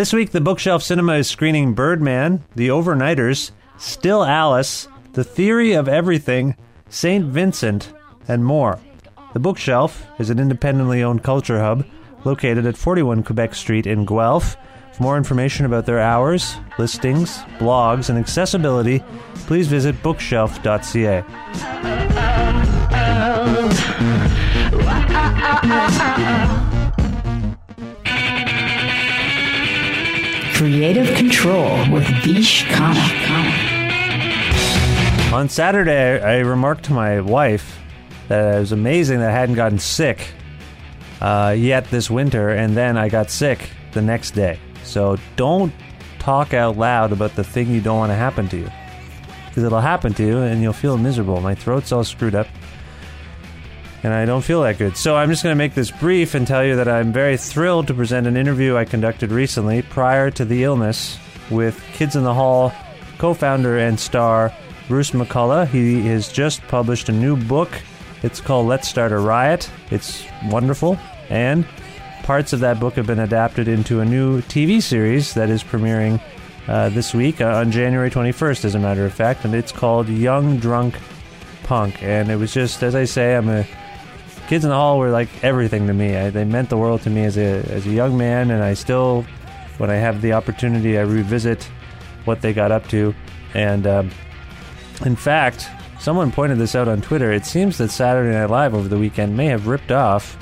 This week, the Bookshelf Cinema is screening Birdman, The Overnighters, Still Alice, The Theory of Everything, St. Vincent, and more. The Bookshelf is an independently owned culture hub located at 41 Quebec Street in Guelph. For more information about their hours, listings, blogs, and accessibility, please visit bookshelf.ca. Creative Control with Vish Khanna. On Saturday, I remarked to my wife that it was amazing that I hadn't gotten sick uh, yet this winter, and then I got sick the next day. So don't talk out loud about the thing you don't want to happen to you. Because it'll happen to you and you'll feel miserable. My throat's all screwed up. And I don't feel that good. So I'm just going to make this brief and tell you that I'm very thrilled to present an interview I conducted recently prior to the illness with Kids in the Hall co founder and star Bruce McCulloch. He has just published a new book. It's called Let's Start a Riot. It's wonderful. And parts of that book have been adapted into a new TV series that is premiering uh, this week uh, on January 21st, as a matter of fact. And it's called Young Drunk Punk. And it was just, as I say, I'm a Kids in the Hall were like everything to me. I, they meant the world to me as a as a young man, and I still, when I have the opportunity, I revisit what they got up to. And um, in fact, someone pointed this out on Twitter. It seems that Saturday Night Live over the weekend may have ripped off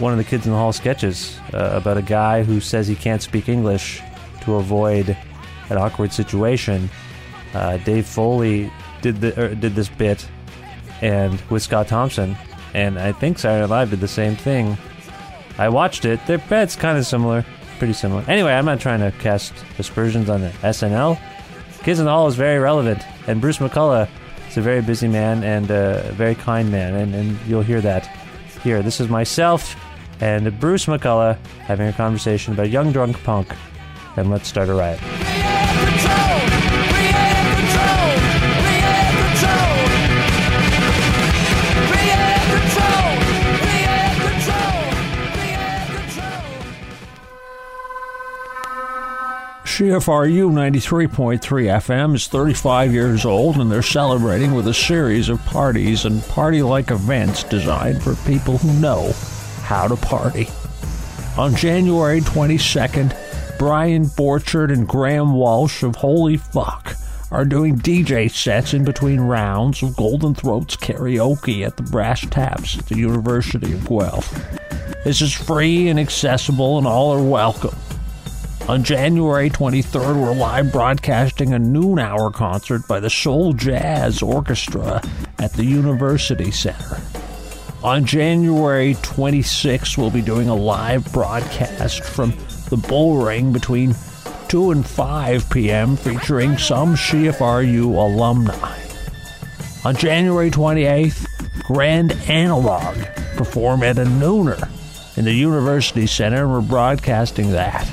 one of the Kids in the Hall sketches uh, about a guy who says he can't speak English to avoid an awkward situation. Uh, Dave Foley did the er, did this bit, and with Scott Thompson, and I think Saturday Night Live did the same thing. I watched it. Their eh, bet's kind of similar, pretty similar. Anyway, I'm not trying to cast aspersions on the SNL. Kids in the Hall is very relevant, and Bruce McCulloch is a very busy man and a very kind man, and, and you'll hear that here. This is myself and Bruce McCulloch having a conversation about young drunk punk, and let's start a riot. CFRU 93.3 FM is 35 years old and they're celebrating with a series of parties and party like events designed for people who know how to party. On January 22nd, Brian Borcherdt and Graham Walsh of Holy Fuck are doing DJ sets in between rounds of Golden Throats karaoke at the Brass Taps at the University of Guelph. This is free and accessible, and all are welcome. On January 23rd, we're live broadcasting a noon hour concert by the Soul Jazz Orchestra at the University Center. On January 26th, we'll be doing a live broadcast from the Bull Ring between 2 and 5 p.m. featuring some CFRU alumni. On January 28th, Grand Analog perform at a nooner in the University Center, we're broadcasting that.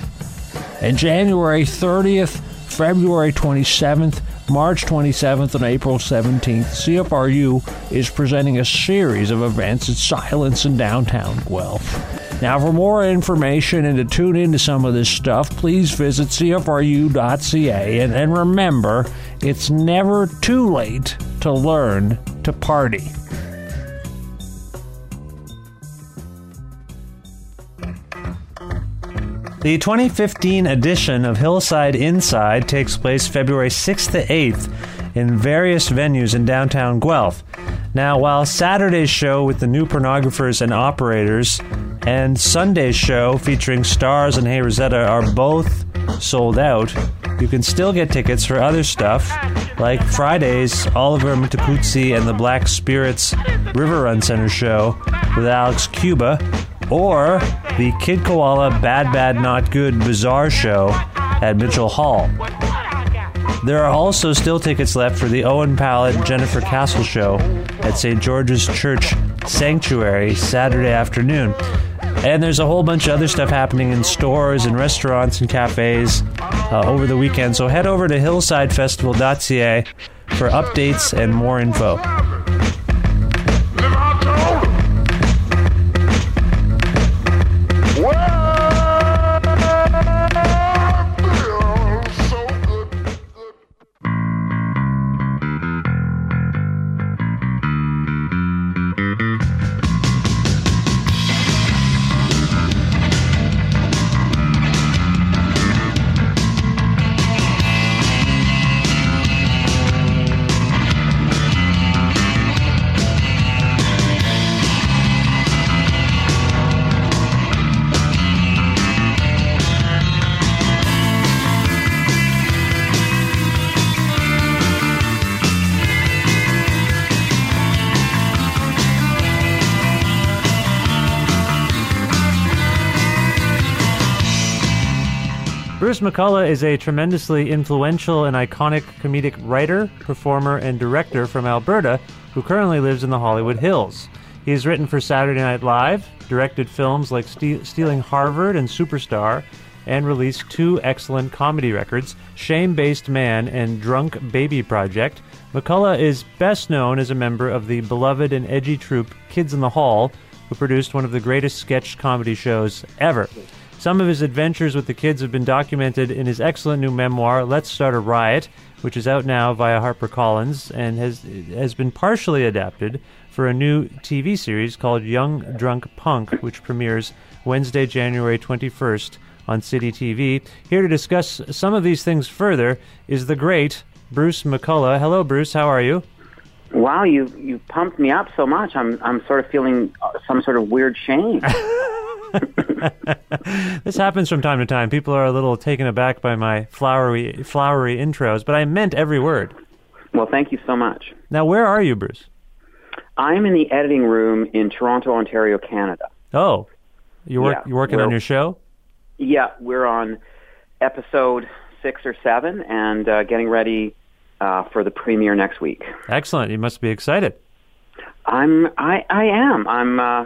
And January 30th, February 27th, March 27th, and April 17th, CFRU is presenting a series of events at Silence in downtown Guelph. Now, for more information and to tune into some of this stuff, please visit CFRU.ca. And, and remember, it's never too late to learn to party. The 2015 edition of Hillside Inside takes place February 6th to 8th in various venues in downtown Guelph. Now, while Saturday's show with the new pornographers and operators and Sunday's show featuring Stars and Hey Rosetta are both sold out, you can still get tickets for other stuff like Friday's Oliver Mtukudzi and the Black Spirits River Run Center show with Alex Cuba or the Kid Koala Bad Bad Not Good Bizarre show at Mitchell Hall. There are also still tickets left for the Owen Pallett Jennifer Castle show at St. George's Church Sanctuary Saturday afternoon. And there's a whole bunch of other stuff happening in stores and restaurants and cafes uh, over the weekend. So head over to hillsidefestival.ca for updates and more info. Bruce McCulloch is a tremendously influential and iconic comedic writer, performer, and director from Alberta who currently lives in the Hollywood Hills. He has written for Saturday Night Live, directed films like Ste- Stealing Harvard and Superstar, and released two excellent comedy records, Shame Based Man and Drunk Baby Project. McCulloch is best known as a member of the beloved and edgy troupe Kids in the Hall, who produced one of the greatest sketch comedy shows ever. Some of his adventures with the kids have been documented in his excellent new memoir, Let's Start a Riot, which is out now via HarperCollins and has has been partially adapted for a new TV series called Young Drunk Punk, which premieres Wednesday, January 21st on City TV. Here to discuss some of these things further is the great Bruce McCulloch. Hello, Bruce. How are you? Wow, you you pumped me up so much. I'm I'm sort of feeling some sort of weird shame. this happens from time to time. People are a little taken aback by my flowery, flowery intros, but I meant every word. well, thank you so much. Now, where are you, Bruce? I'm in the editing room in Toronto, Ontario, Canada. Oh, you work. Yeah, you're working on your show. Yeah, we're on episode six or seven, and uh, getting ready uh, for the premiere next week. Excellent. You must be excited. I'm I I am I'm uh,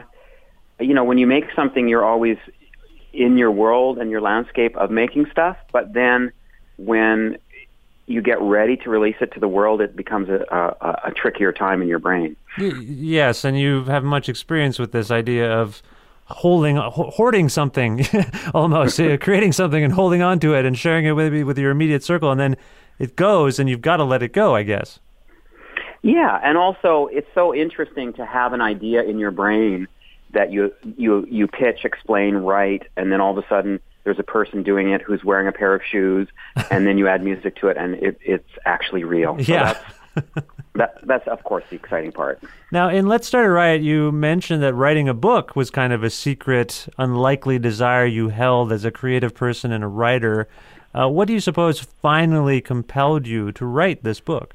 you know when you make something, you're always in your world and your landscape of making stuff, but then when you get ready to release it to the world, it becomes a, a, a trickier time in your brain. Yes, and you have much experience with this idea of holding, hoarding something, almost uh, creating something and holding on to it and sharing it with with your immediate circle, and then it goes, and you've got to let it go. I guess. Yeah, and also it's so interesting to have an idea in your brain that you you you pitch, explain, write, and then all of a sudden there's a person doing it who's wearing a pair of shoes, and then you add music to it, and it, it's actually real. So Yeah. that's, that, that's of course the exciting part. Now, in Let's Start a Riot, you mentioned that writing a book was kind of a secret, unlikely desire you held as a creative person and a writer. Uh, what do you suppose finally compelled you to write this book?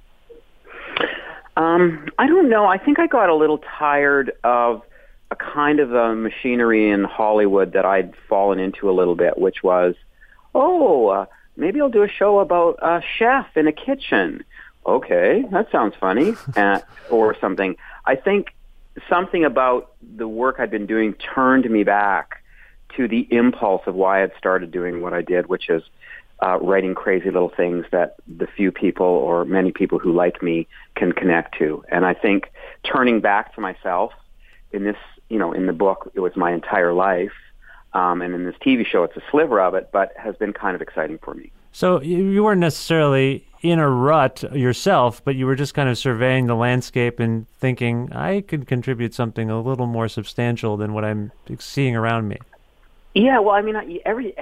Um, I don't know. I think I got a little tired of a kind of a machinery in Hollywood that I'd fallen into a little bit, which was, oh, uh, maybe I'll do a show about a chef in a kitchen. Okay, that sounds funny, uh, or something. I think something about the work I'd been doing turned me back to the impulse of why I'd started doing what I did, which is uh, writing crazy little things that the few people or many people who like me can connect to. And I think turning back to myself in this, you know, in the book, it was my entire life. Um, and in this TV show, it's a sliver of it, but has been kind of exciting for me. So you weren't necessarily in a rut yourself, but you were just kind of surveying the landscape and thinking, I could contribute something a little more substantial than what I'm seeing around me. Yeah, well, I mean, I- every,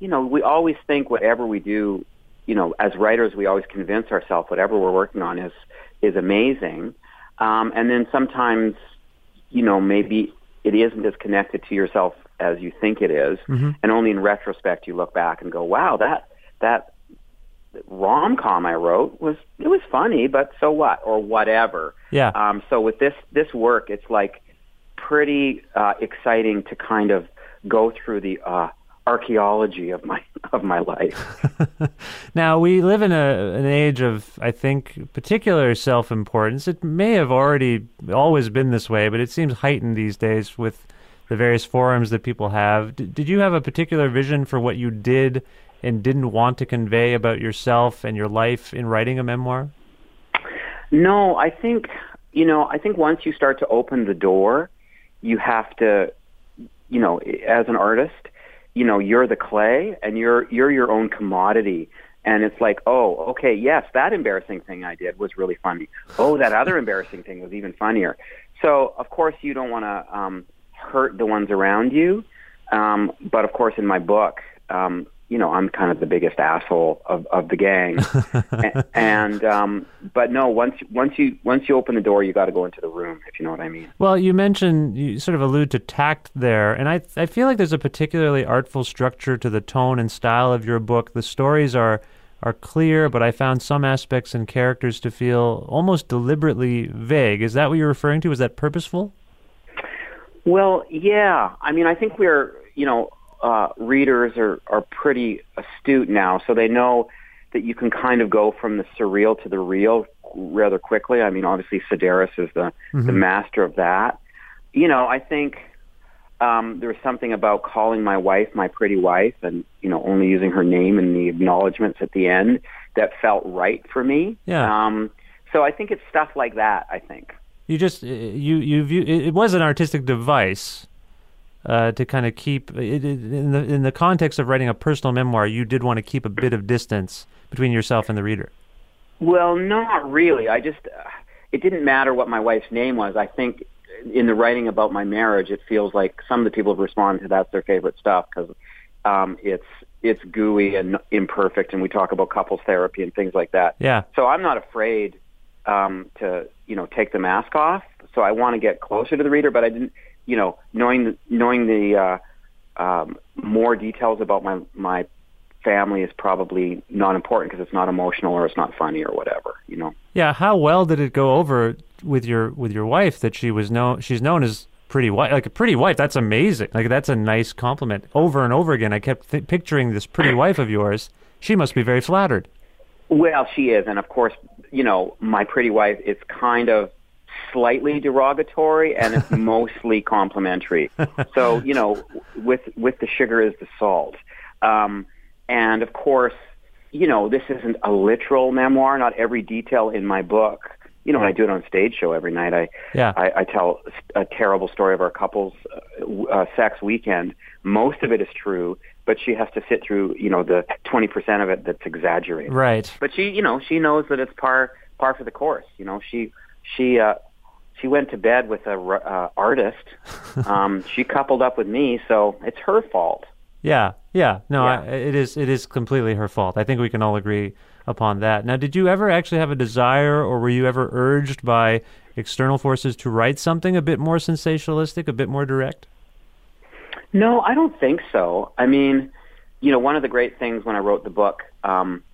you know, we always think whatever we do, you know, as writers, we always convince ourselves whatever we're working on is is amazing, um, and then sometimes, you know, maybe it isn't as connected to yourself as you think it is, Mm-hmm. and only in retrospect you look back and go, wow, that that rom com I wrote was it was funny, but so what, or whatever. Yeah. Um, so with this this work, it's like pretty uh, exciting to kind of go through the uh, archaeology of my of my life. Now we live in a an age of I think particular self-importance. It may have already always been this way, but it seems heightened these days with the various forums that people have. D- did you have a particular vision for what you did and didn't want to convey about yourself and your life in writing a memoir? No, I think you know. I think once you start to open the door, you have to, you know, as an artist, you know, you're the clay and you're you're your own commodity. And it's like, oh, okay, yes, that embarrassing thing I did was really funny. Oh, that other embarrassing thing was even funnier. So, of course, you don't want to um, hurt the ones around you. Um, but of course, in my book, um, you know, I'm kind of the biggest asshole of, of the gang. And um, but no, once once you once you open the door, you got to go into the room, if you know what I mean. Well, you mentioned you sort of allude to tact there, and I I feel like there's a particularly artful structure to the tone and style of your book. The stories are are clear, but I found some aspects and characters to feel almost deliberately vague. Is that what you're referring to? Is that purposeful? Well, yeah. I mean, I think we're, you know, uh, readers are, are pretty astute now, so they know that you can kind of go from the surreal to the real rather quickly. I mean, obviously, Sedaris is the, the master of that. You know, I think um, there was something about calling my wife my pretty wife and, you know, only using her name in the acknowledgments at the end that felt right for me. Yeah. Um, so I think it's stuff like that, I think. You just you you view it was an artistic device uh, to kind of keep it, it, in the in the context of writing a personal memoir. You did want to keep a bit of distance between yourself and the reader. Well, not really. I just, uh, it didn't matter what my wife's name was. I think in the writing about my marriage, it feels like some of the people have responded to that's their favorite stuff because um, it's it's gooey and imperfect, and we talk about couples therapy and things like that. Yeah. So I'm not afraid um, to you know take the mask off. So I want to get closer to the reader, but I didn't, you know, knowing the, knowing the uh, um, more details about my my family is probably not important because it's not emotional or it's not funny or whatever, you know. Yeah, how well did it go over with your with your wife that she was known she's known as pretty wife like a pretty wife that's amazing like that's a nice compliment over and over again I kept th- picturing this pretty wife of yours she must be very flattered Well, she is, and of course, you know, my pretty wife. It's kind of slightly derogatory, and it's mostly complimentary. So, you know, with with the sugar is the salt, um, and of course, you know, this isn't a literal memoir. Not every detail in my book. You know, when I do it on stage show every night, I Yeah. I, I tell a terrible story of our couple's uh, uh, sex weekend. Most of it is true, but she has to sit through, you know, the 20% of it that's exaggerated. right But she, you know, she knows that it's par par for the course. You know, she she uh, she went to bed with a uh, artist. Um, she coupled up with me, so it's her fault. Yeah, yeah. No, Yeah. I, it is. It is completely her fault. I think we can all agree upon that. Now, did you ever actually have a desire, or were you ever urged by external forces to write something a bit more sensationalistic, a bit more direct? No, I don't think so. I mean, you know, one of the great things when I wrote the book, um,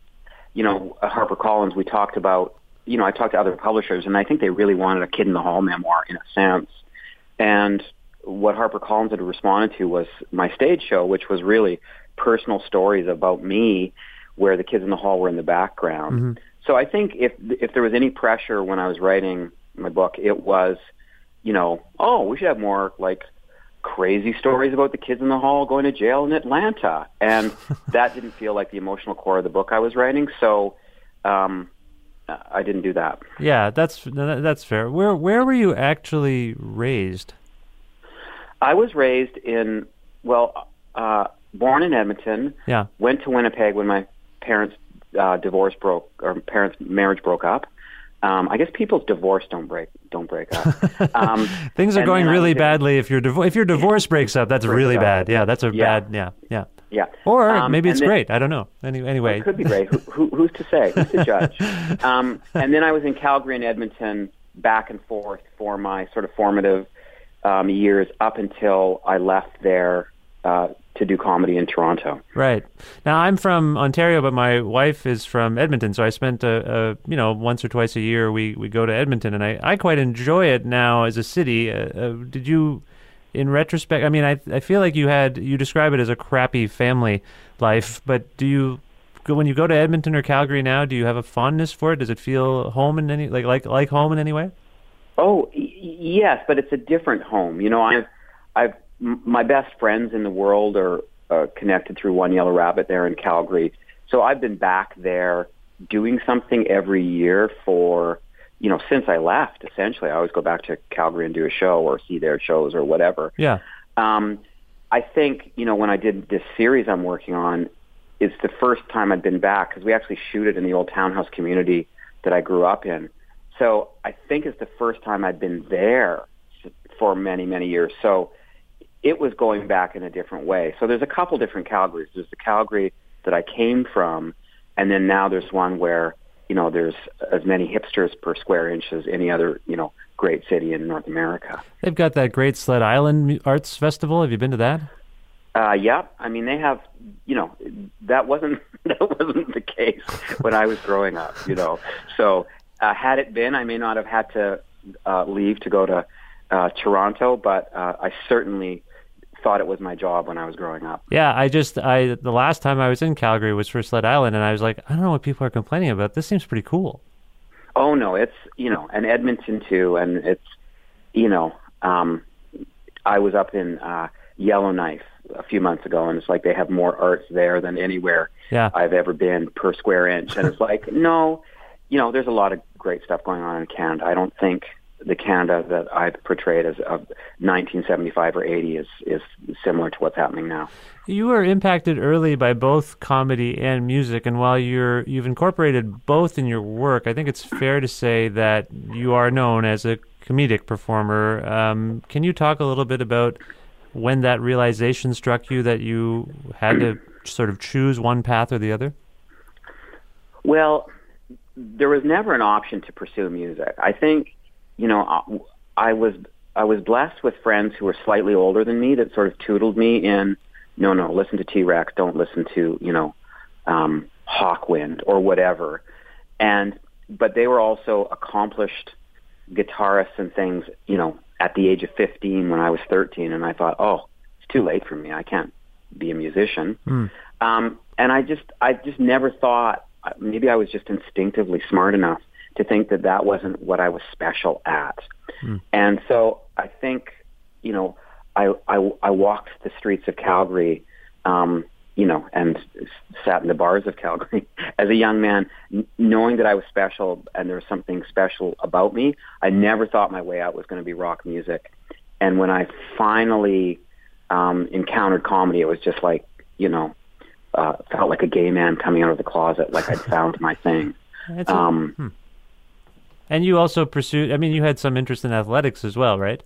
you know, at HarperCollins, we talked about, you know, I talked to other publishers, and I think they really wanted a Kid in the Hall memoir in a sense. And what HarperCollins had responded to was my stage show, which was really personal stories about me, where the kids in the hall were in the background. So I think if if there was any pressure when I was writing my book, it was, you know, oh, we should have more like crazy stories about the kids in the hall going to jail in Atlanta, and that didn't feel like the emotional core of the book I was writing. So um, I didn't do that. Yeah, that's that's fair. Where where were you actually raised? I was raised in well, uh, born in Edmonton. Yeah. Went to Winnipeg when my parents' uh, divorce broke or parents' marriage broke up. Um, I guess people's divorce don't break don't break up. Um, Things are going really badly if your divo- if your divorce breaks up. That's Breaks really up. bad. Yeah, that's a Yeah. bad. Yeah, yeah. Yeah. Or Um, maybe it's then- great. I don't know. Any, anyway, It could be great. who, who, who's to say? Who's to judge? um, and then I was in Calgary and Edmonton back and forth for my sort of formative um, years up until I left there uh, to do comedy in Toronto. Right. Now I'm from Ontario, but my wife is from Edmonton, so I spent a, a you know once or twice a year we, we go to Edmonton, and I, I quite enjoy it now as a city. Uh, uh, did you, in retrospect? I mean, I I feel like you had you describe it as a crappy family life, but do you when you go to Edmonton or Calgary now? Do you have a fondness for it? Does it feel home in any like like like home in any way? Oh y- yes, but it's a different home. You know, I've I've my best friends in the world are uh, connected through One Yellow Rabbit there in Calgary. So I've been back there doing something every year for you know since I left. Essentially, I always go back to Calgary and do a show or see their shows or whatever. Yeah. Um, I think you know when I did this series I'm working on, it's the first time I'd been back because we actually shoot it in the old townhouse community that I grew up in. So I think it's the first time I'd been there for many many years. So it was going back in a different way. So there's a couple different Calgarys. There's the Calgary that I came from, and then now there's one where you know there's as many hipsters per square inch as any other you know great city in North America. They've got that great Sled Island Arts Festival. Have you been to that? Uh, yeah, I mean they have, you know, that wasn't that wasn't the case when I was growing up, you know. So uh, had it been, I may not have had to uh, leave to go to uh, Toronto, but uh, I certainly thought it was my job when I was growing up. Yeah, I just I the last time I was in Calgary was for Sled Island, and I was like, I don't know what people are complaining about. This seems pretty cool. Oh no, it's you know, and Edmonton too, and it's you know, um, I was up in uh, Yellowknife a few months ago, and it's like they have more arts there than anywhere Yeah. I've ever been per square inch, and it's like no, you know, there's a lot of great stuff going on in Canada. I don't think the Canada that I've portrayed as of 1975 or 80 is is similar to what's happening now. You were impacted early by both comedy and music, and while you're you've incorporated both in your work, I think it's fair to say that you are known as a comedic performer. Um, can you talk a little bit about when that realization struck you that you had to sort of choose one path or the other? Well, there was never an option to pursue music. I think, you know, I- I was I was blessed with friends who were slightly older than me that sort of tutored me in, no, no, listen to T-Rex, don't listen to, you know, um, Hawkwind or whatever. And but they were also accomplished guitarists and things, you know, at the age of 15 when I was 13, and I thought, oh, it's too late for me. I can't be a musician. Um, and I just, I just never thought. Maybe I was just instinctively smart enough to think that that wasn't what I was special at. And so I think, you know, I, I, I walked the streets of Calgary, um, you know, and sat in the bars of Calgary as a young man, n- knowing that I was special and there was something special about me. I never thought my way out was going to be rock music. And when I finally um, encountered comedy, it was just like, you know, uh, felt like a gay man coming out of the closet, like I'd found my thing. It's a- Um, And you also pursued. I mean, you had some interest in athletics as well, right?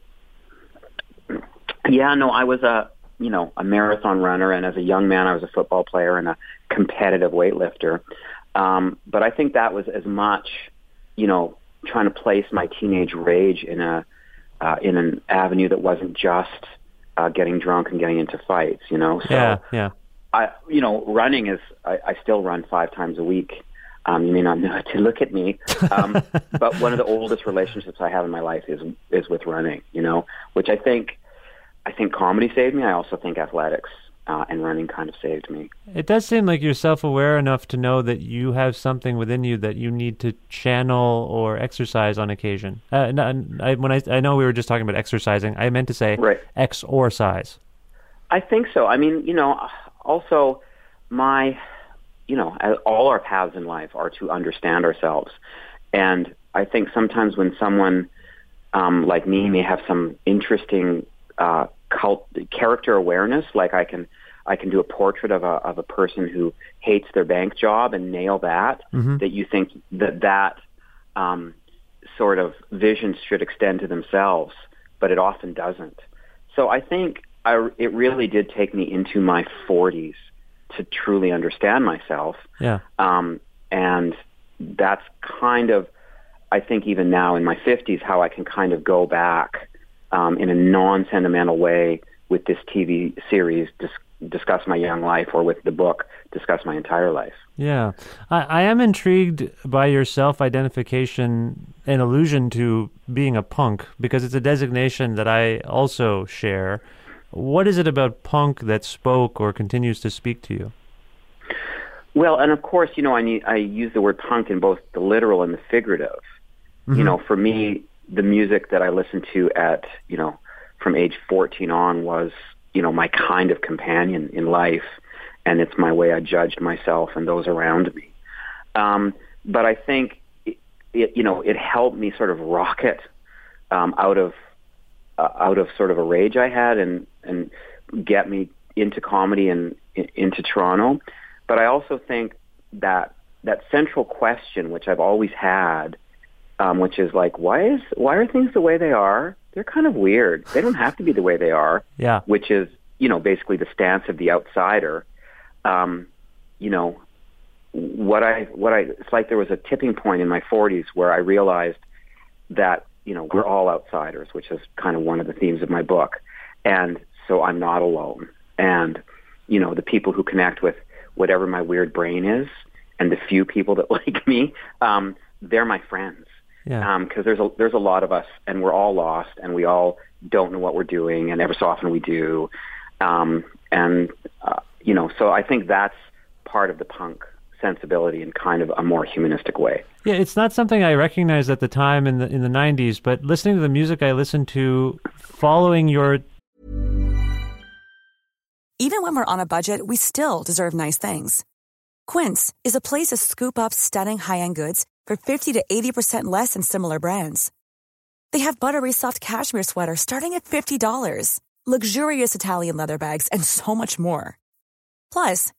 Yeah, no, I was a you know a marathon runner, and as a young man, I was a football player and a competitive weightlifter. Um, but I think that was as much, you know, trying to place my teenage rage in a uh, in an avenue that wasn't just uh, getting drunk and getting into fights. You know, so yeah, yeah. I you know running is I, I still run five times a week. Um, you may not know it to look at me, um, but one of the oldest relationships I have in my life is is with running. You know, which I think I think comedy saved me. I also think athletics uh, and running kind of saved me. It does seem like you're self aware enough to know that you have something within you that you need to channel or exercise on occasion. Uh, no, I, when I, I know we were just talking about exercising, I meant to say Right. X or size. I think so. I mean, you know, also my, you know, all our paths in life are to understand ourselves, and I think sometimes when someone um, like me may have some interesting uh, cult character awareness, like I can I can do a portrait of a of a person who hates their bank job and nail that. That you think that that um, sort of vision should extend to themselves, but it often doesn't. So I think I, it really did take me into my 40s to truly understand myself. Yeah. Um, and that's kind of, I think even now in my 50s, how I can kind of go back um, in a non-sentimental way with this TV series, dis- discuss my young life, or with the book, discuss my entire life. Yeah. I, I am intrigued by your self identification and allusion to being a punk because it's a designation that I also share. What is it about punk that spoke or continues to speak to you? Well, and of course, you know, I need, I use the word punk in both the literal and the figurative. You know, for me, the music that I listened to at, you know, from age 14 on was, you know, my kind of companion in life, and it's my way I judged myself and those around me. Um, but I think, it, it, you know, it helped me sort of rocket um, out of uh, out of sort of a rage I had and and get me into comedy and in, into Toronto. But I also think that that central question, which I've always had, um, which is like, why is why are things the way they are? They're kind of weird. They don't have to be the way they are. Yeah. Which is, you know, basically the stance of the outsider. Um, you know, what I what I it's like there was a tipping point in my 40s where I realized that you know we're all outsiders, which is kind of one of the themes of my book, and so I'm not alone. And you know the people who connect with whatever my weird brain is, and the few people that like me, um, they're my friends. Yeah. Because there's a there's a lot of us, and we're all lost, and we all don't know what we're doing, and ever so often we do. Um, and uh, you know, so I think that's part of the punk sensibility in kind of a more humanistic way. Yeah, it's not something I recognized at the time in the in the '90s, but listening to the music I listened to, following your Even when we're on a budget, we still deserve nice things. Quince is a place to scoop up stunning high-end goods for 50 to 80% less than similar brands. They have buttery soft cashmere sweaters starting at $50, luxurious Italian leather bags, and so much more. Plus,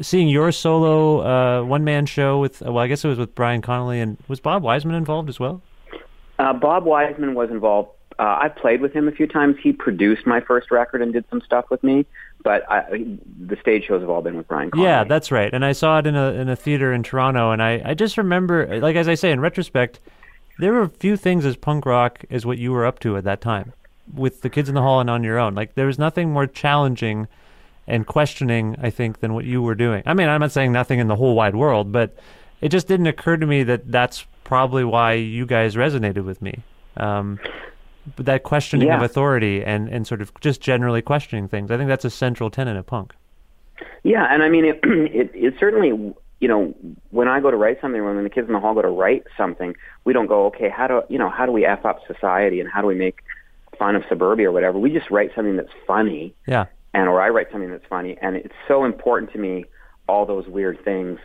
seeing your solo uh, one man show with well, I guess it was with Brian Connelly and was Bob Wiseman involved as well? Uh, Bob Wiseman was involved. Uh, I've played with him a few times. He produced my first record and did some stuff with me, but I, the stage shows have all been with Brian Connelly. Yeah, that's right. And I saw it in a in a theater in Toronto, and I I just remember, like as I say in retrospect, there were a few things as punk rock as what you were up to at that time, with the Kids in the Hall and on your own. Like there was nothing more challenging and questioning, I think, than what you were doing. I mean, I'm not saying nothing in the whole wide world, but it just didn't occur to me that that's probably why you guys resonated with me. Um, but that questioning of authority and, and sort of just generally questioning things. I think that's a central tenet of punk. Yeah, and I mean, it, it, it certainly, you know, when I go to write something, when the kids in the hall go to write something, we don't go, okay, how do, you know, how do we F up society and how do we make fun of suburbia or whatever? We just write something that's funny Yeah. And, or I write something that's funny. And it's so important to me, all those weird things,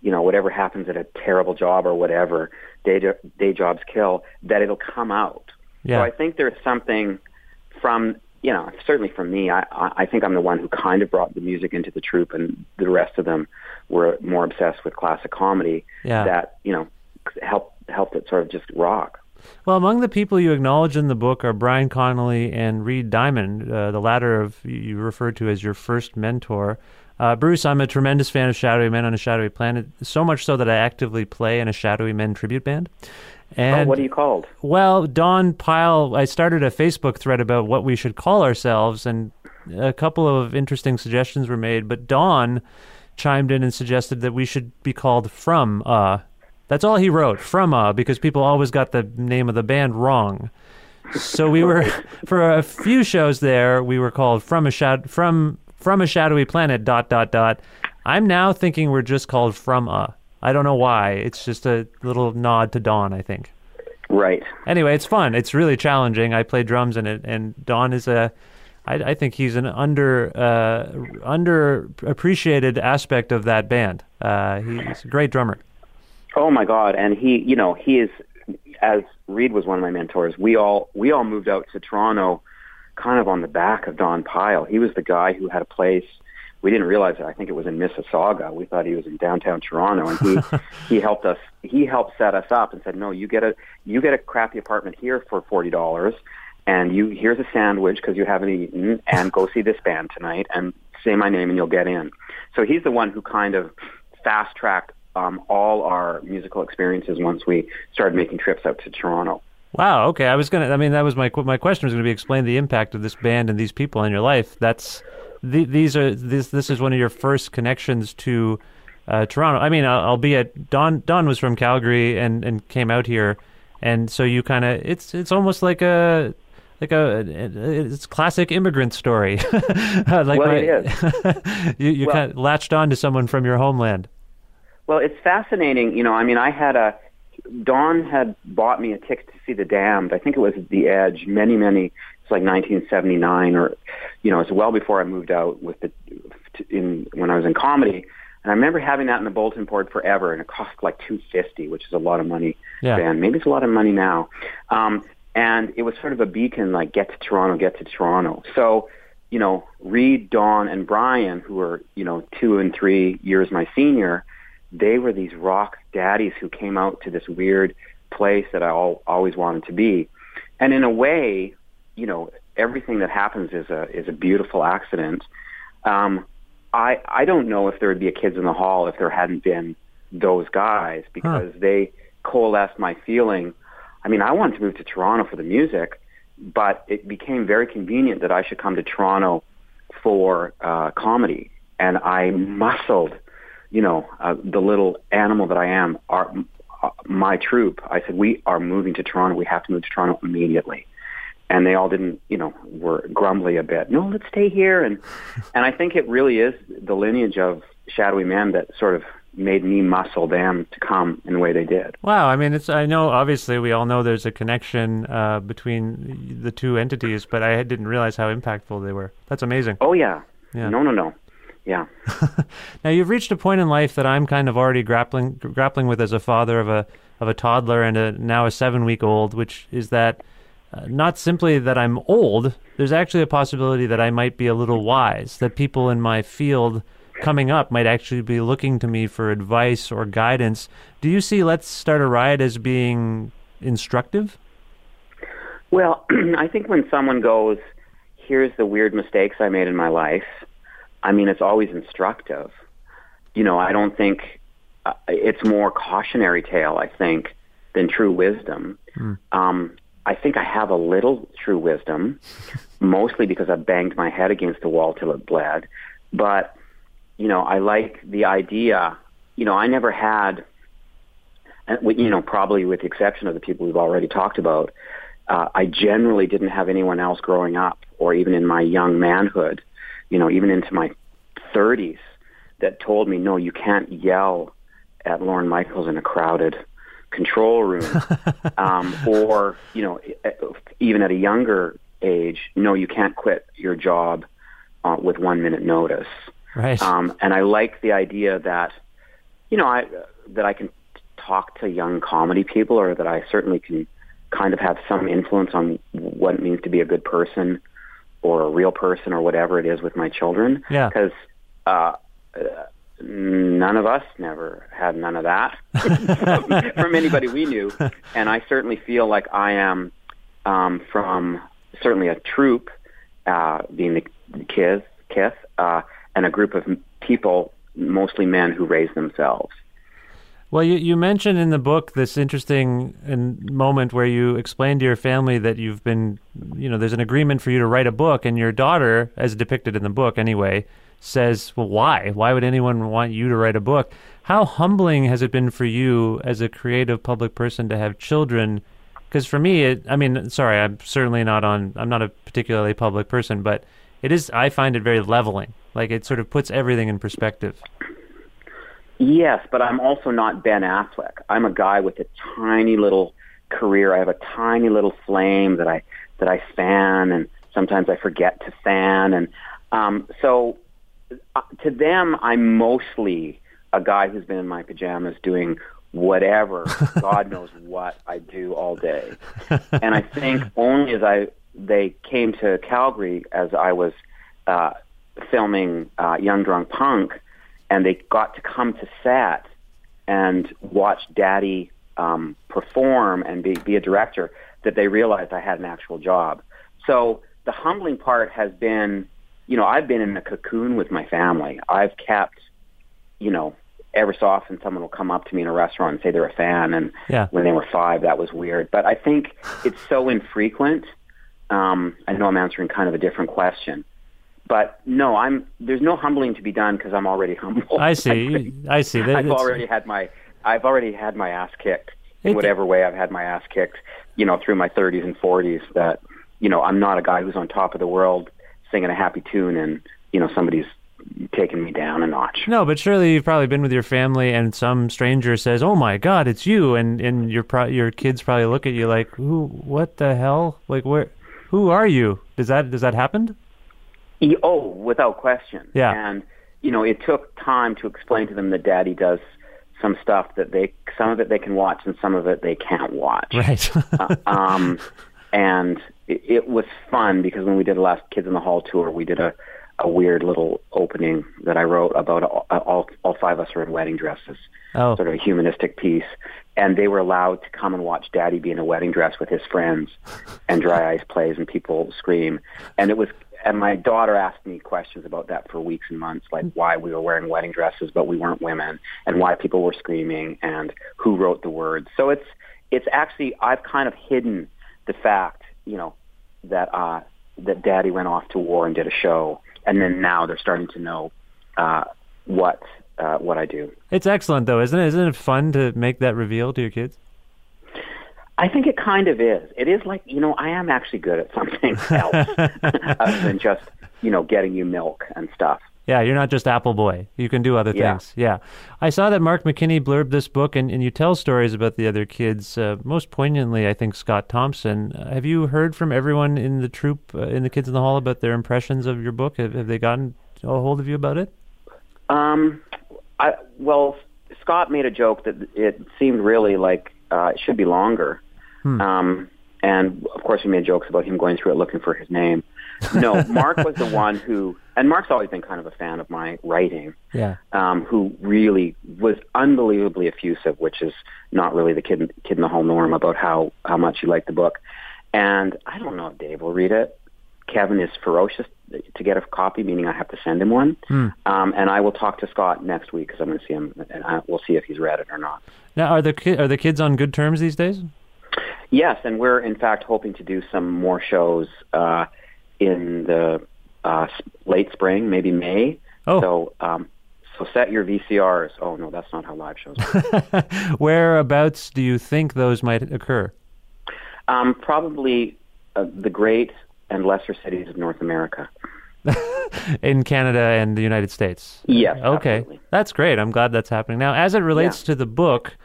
you know, whatever happens at a terrible job or whatever, day, jo- day jobs kill, that it'll come out. Yeah. So I think there's something from you know certainly from me, I I I think I'm the one who kind of brought the music into the troupe, and the rest of them were more obsessed with classic comedy. Yeah. That you know helped helped it sort of just rock. Well, among the people you acknowledge in the book are Brian Connelly and Reid Diamond, uh, the latter of you referred to as your first mentor. Uh, Bruce, I'm a tremendous fan of Shadowy Men on a Shadowy Planet, so much so that I actively play in a Shadowy Men tribute band. And oh, what are you called? Well, Don Pyle, I started a Facebook thread about what we should call ourselves, and a couple of interesting suggestions were made. But Don chimed in and suggested that we should be called From Uh. That's all he wrote, From Uh, because people always got the name of the band wrong. So we were for a few shows there. We were called from a shad from from a shadowy planet. Dot dot dot. I'm now thinking we're just called from a. I don't know why. It's just a little nod to Don, I think. Right. Anyway, it's fun. It's really challenging. I play drums in it, and Don is a. I, I think he's an under uh, underappreciated aspect of that band. Uh, he's a great drummer. Oh my God! And he, you know, he is as Reid was one of my mentors. We all we all moved out to Toronto, kind of on the back of Don Pyle. He was the guy who had a place. We didn't realize it. I think it was in Mississauga. We thought he was in downtown Toronto, and he he helped us. He helped set us up and said, "No, you get a you get a crappy apartment here for forty dollars, and you here's a sandwich because you haven't eaten, and go see this band tonight, and say my name, and you'll get in." So he's the one who kind of fast tracked um, all our musical experiences once we started making trips out to Toronto. Wow. Okay. I was gonna. I mean, that was my my question was going to be explain the impact of this band and these people in your life. That's the, these are this this is one of your first connections to uh, Toronto. I mean, albeit Don Don was from Calgary and and came out here, and so you kind of it's it's almost like a like a it's classic immigrant story. like well, my, it is. you you Well- kind of latched on to someone from your homeland. Well, it's fascinating. You know, I mean, I had a Don had bought me a ticket to see The Damned. I think it was at The Edge. Many, many. It's like 1979, or you know, it's well before I moved out with the in when I was in comedy. And I remember having that in the bulletin board forever, and it cost like two fifty, which is a lot of money Yeah. then. Maybe it's a lot of money now. Um, and it was sort of a beacon, like get to Toronto, get to Toronto. So, you know, Reid, Don, and Brian, who were you know two and three years my senior, they were these rock daddies who came out to this weird place that I al- always wanted to be. And in a way, you know, everything that happens is a is a beautiful accident. Um, I I don't know if there would be a Kids in the Hall if there hadn't been those guys because they coalesced my feeling. I mean, I wanted to move to Toronto for the music, but it became very convenient that I should come to Toronto for uh, comedy, and I muscled, you know, uh, the little animal that I am, our, uh, my troupe. I said, we are moving to Toronto. We have to move to Toronto immediately. And they all didn't, you know, were grumbly a bit. No, let's stay here. And and I think it really is the lineage of shadowy men that sort of made me muscle them to come in the way they did. Wow, I mean, it's. I know, obviously, we all know there's a connection uh, between the two entities, but I didn't realize how impactful they were. That's amazing. Oh yeah. Yeah. No, no, no. Yeah. Now you've reached a point in life that I'm kind of already grappling grappling with as a father of a of a toddler and a now a seven week old, which is that uh, not simply that I'm old. There's actually a possibility that I might be a little wise. That people in my field coming up might actually be looking to me for advice or guidance. Do you see Let's Start a Riot as being instructive? Well, I think when someone goes, here's the weird mistakes I made in my life, I mean, it's always instructive. You know, I don't think uh, it's more cautionary tale, I think, than true wisdom. Um, I think I have a little true wisdom, mostly because I banged my head against the wall till it bled. But, you know, I like the idea, you know, I never had, you know, probably with the exception of the people we've already talked about, uh, I generally didn't have anyone else growing up or even in my young manhood, you know, even into my 30s that told me, no, you can't yell at Lorne Michaels in a crowded control room. um, or, you know, even at a younger age, no, you can't quit your job uh, with one minute notice. Right. Um, and I like the idea that, you know, I that I can talk to young comedy people, or that I certainly can kind of have some influence on what it means to be a good person or a real person or whatever it is with my children. Yeah. Because uh, uh, none of us never had none of that from, from anybody we knew, and I certainly feel like I am um, from certainly a troop, uh, being the kids, Kith, uh, and a group of people, mostly men who raise themselves. Well, you, you mentioned in the book this interesting in- moment where you explained to your family that you've been, you know, there's an agreement for you to write a book, and your daughter, as depicted in the book anyway, says, Well, why? Why would anyone want you to write a book? How humbling has it been for you as a creative public person to have children? Because for me, it, I mean, sorry, I'm certainly not on, I'm not a particularly public person, but it is, I find it very leveling. Like it sort of puts everything in perspective. Yes, but I'm also not Ben Affleck. I'm a guy with a tiny little career. I have a tiny little flame that I that I fan, and sometimes I forget to fan. And um, so, uh, to them, I'm mostly a guy who's been in my pajamas doing whatever God knows what I do all day. And I think only as I they came to Calgary as I was uh, filming uh, Young Drunk Punk and they got to come to set and watch Daddy um, perform and be, be a director, that they realized I had an actual job. So the humbling part has been, you know, I've been in a cocoon with my family. I've kept, you know, every so often someone will come up to me in a restaurant and say they're a fan, and Yeah. when they were five, that was weird. But I think it's so infrequent. Um, I know I'm answering kind of a different question. But no, I'm. There's no humbling to be done because I'm already humble. I see. I see. That- I've already had my. I've already had my ass kicked in whatever way I've had my ass kicked. You know, through my 30s and 40s. That you know, I'm not a guy who's on top of the world singing a happy tune, and you know, somebody's taking me down a notch. No, but surely you've probably been with your family, and some stranger says, "Oh my God, it's you," and and your pro- your kids probably look at you like, "Who? What the hell? Like where? Who are you?" Does that does that happen? E- Oh, without question. Yeah. And you know, it took time to explain to them that Daddy does some stuff that they, some of it they can watch, and some of it they can't watch. Right. uh, um, and it, it was fun because when we did the last Kids in the Hall tour, we did a, a weird little opening that I wrote about all, all, all five of us are in wedding dresses, Oh. sort of a humanistic piece. And they were allowed to come and watch Daddy be in a wedding dress with his friends, and Dry Ice plays, and people scream. And it was, and my daughter asked me questions about that for weeks and months, like why we were wearing wedding dresses but we weren't women, and why people were screaming, and who wrote the words. So it's, it's actually I've kind of hidden the fact, you know, that uh, that Daddy went off to war and did a show, and then now they're starting to know uh, what uh, what I do. It's excellent though, isn't it? Isn't it fun to make that reveal to your kids? I think it kind of is. It is like you know I am actually good at something else other than just you know getting you milk and stuff. Yeah, you're not just Apple Boy. You can do other Yeah. things. Yeah. I saw that Mark McKinney blurbed this book, and, and you tell stories about the other kids. Uh, most poignantly, I think Scott Thompson. Uh, have you heard from everyone in the troupe, uh, in the Kids in the Hall, about their impressions of your book? Have, have they gotten a hold of you about it? Um, I well, Scott made a joke that it seemed really like uh, it should be longer. Um, and of course, we made jokes about him going through it looking for his name. No, Mark was the one who, and Mark's always been kind of a fan of my writing. Yeah. um, who really was unbelievably effusive, which is not really the kid, kid in the hall norm about how, how much he liked the book. And I don't know if Dave will read it. Kevin is ferocious to get a copy, meaning I have to send him one. Um, and I will talk to Scott next week because I'm going to see him, and I, we'll see if he's read it or not. Now, are the ki- are the kids on good terms these days? Yes, and we're in fact hoping to do some more shows uh, in the uh, late spring, maybe May. Oh. So, um, so set your VCRs. Oh no, that's not how live shows. work. Whereabouts do you think those might occur? um, probably uh, the great and lesser cities of North America. in Canada and the United States. Yes, Okay. absolutely. That's great. I'm glad that's happening. Now, as it relates to the book,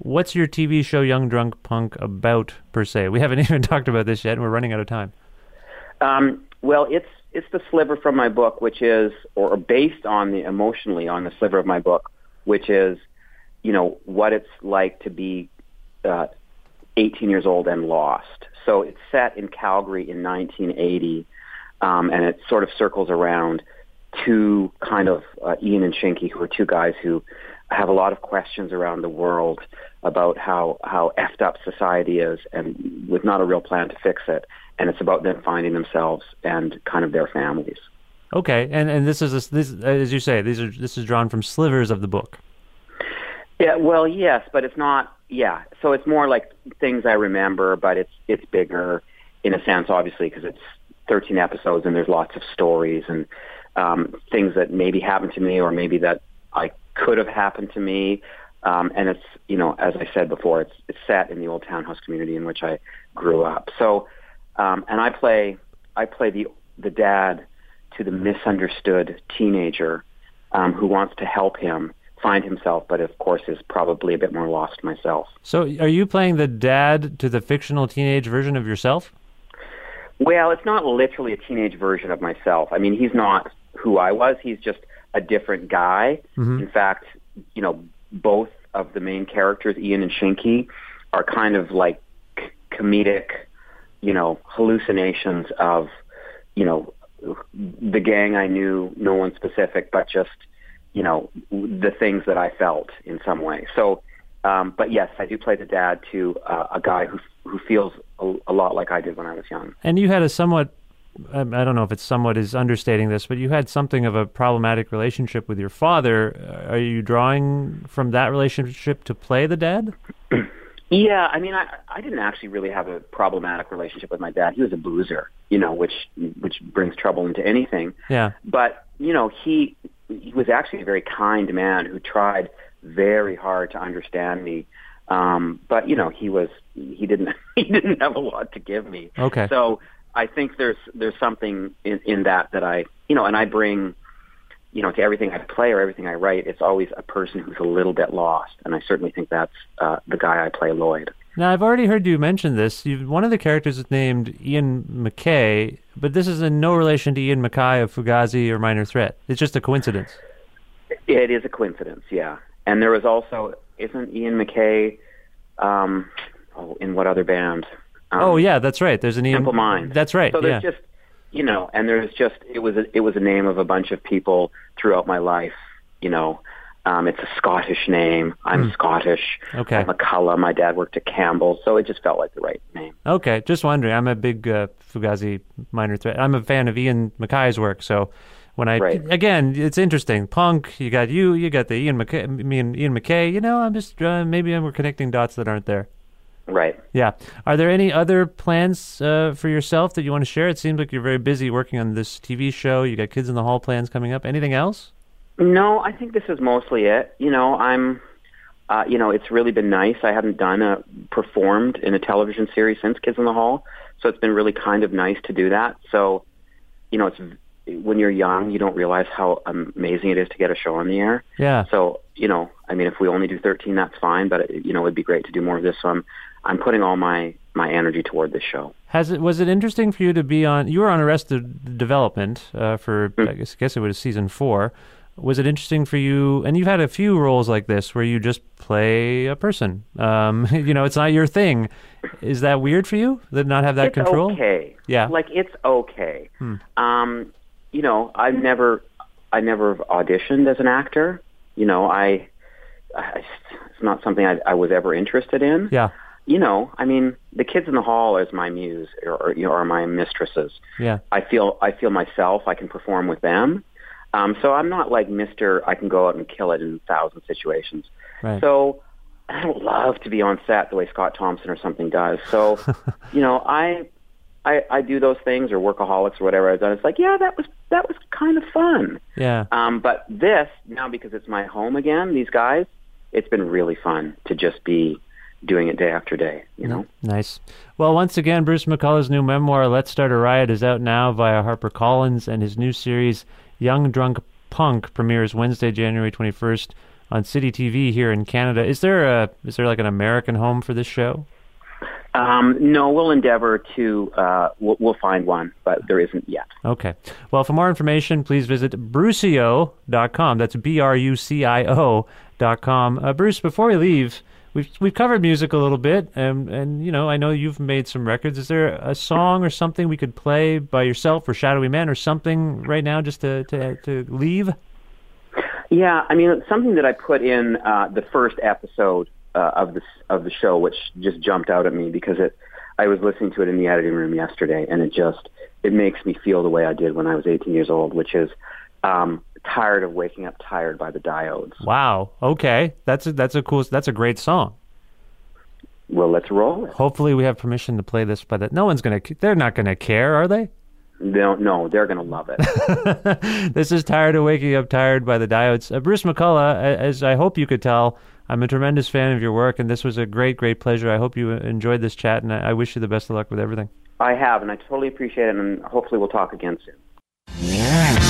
what's your TV show Young Drunk Punk about per se? We haven't even talked about this yet and we're running out of time. Um, well, it's it's the sliver from my book, which is, or based on the emotionally on the sliver of my book, which is, you know, what it's like to be uh, 18 years old and lost. So it's set in Calgary in 1980, um, and it sort of circles around two kind of uh, Ian and Shinky, who are two guys who have a lot of questions around the world about how how effed up society is, and with not a real plan to fix it. And it's about them finding themselves and kind of their families. Okay, and and this is a, this as you say, these are this is drawn from slivers of the book. Yeah, well, yes, but it's not. Yeah, so it's more like things I remember, but it's it's bigger in a sense, obviously, because it's 13 episodes and there's lots of stories and um, things that maybe happened to me or maybe that I could have happened to me. Um, and it's, you know, as I said before, it's, it's set in the old townhouse community in which I grew up. So, um, and I play, I play the, the dad to the misunderstood teenager um, who wants to help him find himself, but of course is probably a bit more lost myself. So, are you playing the dad to the fictional teenage version of yourself? Well, it's not literally a teenage version of myself. I mean, he's not who I was. He's just a different guy. Mm-hmm. In fact, you know, both of the main characters, Ian and Shinky, are kind of like comedic, you know, hallucinations of, you know, the gang I knew, no one specific, but just, you know, the things that I felt in some way. So, um, but yes, I do play the dad to uh, a guy who who feels a, a lot like I did when I was young. And you had a somewhat I don't know if it's somewhat is understating this, but you had something of a problematic relationship with your father. Uh, Are you drawing from that relationship to play the dad? Yeah, I mean, I I didn't actually really have a problematic relationship with my dad. He was a boozer, you know, which which brings trouble into anything. Yeah. But you know, he he was actually a very kind man who tried very hard to understand me. Um, but you know, he was he didn't he didn't have a lot to give me. Okay. So I think there's there's something in, in that that I you know, and I bring you know to everything I play or everything I write. It's always a person who's a little bit lost, and I certainly think that's uh, the guy I play, Lloyd. Now, I've already heard you mention this. You've, one of the characters is named Ian McKay, but this is in no relation to Ian MacKaye of Fugazi or Minor Threat. It's just a coincidence. It is a coincidence, yeah. And there was also isn't Ian McKay um, oh, in what other band? Um, oh yeah, that's right. There's an Minds. That's right. So there's yeah. just you know, and there's just it was a, it was a name of a bunch of people throughout my life. You know, um, it's a Scottish name. I'm Hmm. Scottish. Okay. I'm McCulloch. My dad worked at Campbell, so it just felt like the right name. Okay, just wondering. I'm a big uh, Fugazi Minor Threat. I'm a fan of Ian MacKaye's work, so when I Right. again, it's interesting. Punk, you got you, you got the Ian McKay, me and Ian McKay. You know, I'm just uh, maybe we're connecting dots that aren't there. Right. Yeah. Are there any other plans uh, for yourself that you want to share? It seems like you're very busy working on this TV show. You got Kids in the Hall plans coming up. Anything else? No, I think this is mostly it. You know, I'm, uh, you know, it's really been nice. I haven't done a performed in a television series since Kids in the Hall, so it's been really kind of nice to do that. So, you know, it's when you're young, you don't realize how amazing it is to get a show on the air. Yeah. So, you know, I mean, if we only do 13, that's fine. But you know, it'd be great to do more of this. So I'm, I'm putting all my my energy toward this show. Has it was it interesting for you to be on? You were on Arrested Development uh, for I guess, I guess it was season four. Was it interesting for you? And you've had a few roles like this where you just play a person. Um, you know, it's not your thing. Is that weird for you? That not have that it's control? okay. Yeah. Like it's okay. Hmm. Um, you know, I've never, I never auditioned as an actor. You know, I, I it's not something I, I was ever interested in. Yeah. You know, I mean, the kids in the hall is my muse, or, or you know, are my mistresses. Yeah. I feel, I feel myself. I can perform with them. Um, so I'm not like Mister. I can go out and kill it in a thousand situations. Right. So I don't love to be on set the way Scott Thompson or something does. So, you know, I, I I do those things or workaholics or whatever I've done. It's like, yeah, that was that was kind of fun. Yeah. Um, but this now because it's my home again, these guys, it's been really fun to just be doing it day after day. You know. Nice. Well, once again, Bruce McCulloch's new memoir, Let's Start a Riot, is out now via HarperCollins, and his new series, Young Drunk Punk, premieres Wednesday, January 21st on City TV here in Canada. Is there a is there like an American home for this show? Um, no, we'll endeavor to. Uh, we'll, we'll find one, but there isn't yet. Okay. Well, for more information, please visit brucio.com. That's B R U C I O dot com. Uh, Bruce, before we leave, we've we've covered music a little bit, and and you know I know you've made some records. Is there a song or something we could play by yourself or Shadowy Man or something right now just to to, to leave? Yeah, I mean, it's something that I put in uh, the first episode uh, of this of the show, which just jumped out at me because it. I was listening to it in the editing room yesterday, and it just it makes me feel the way I did when I was 18 years old, which is um, tired of waking up tired by the diodes. Wow. Okay, that's a, that's a cool. That's a great song. Well, let's roll it. Hopefully, we have permission to play this, but that no one's gonna. They're not gonna care, are they? No, no, they're gonna love it. this is tired of waking up tired by the diodes. Uh, Bruce McCulloch, as I hope you could tell, I'm a tremendous fan of your work, and this was a great, great pleasure. I hope you enjoyed this chat, and I, I wish you the best of luck with everything. I have, and I totally appreciate it, and hopefully we'll talk again soon. I'm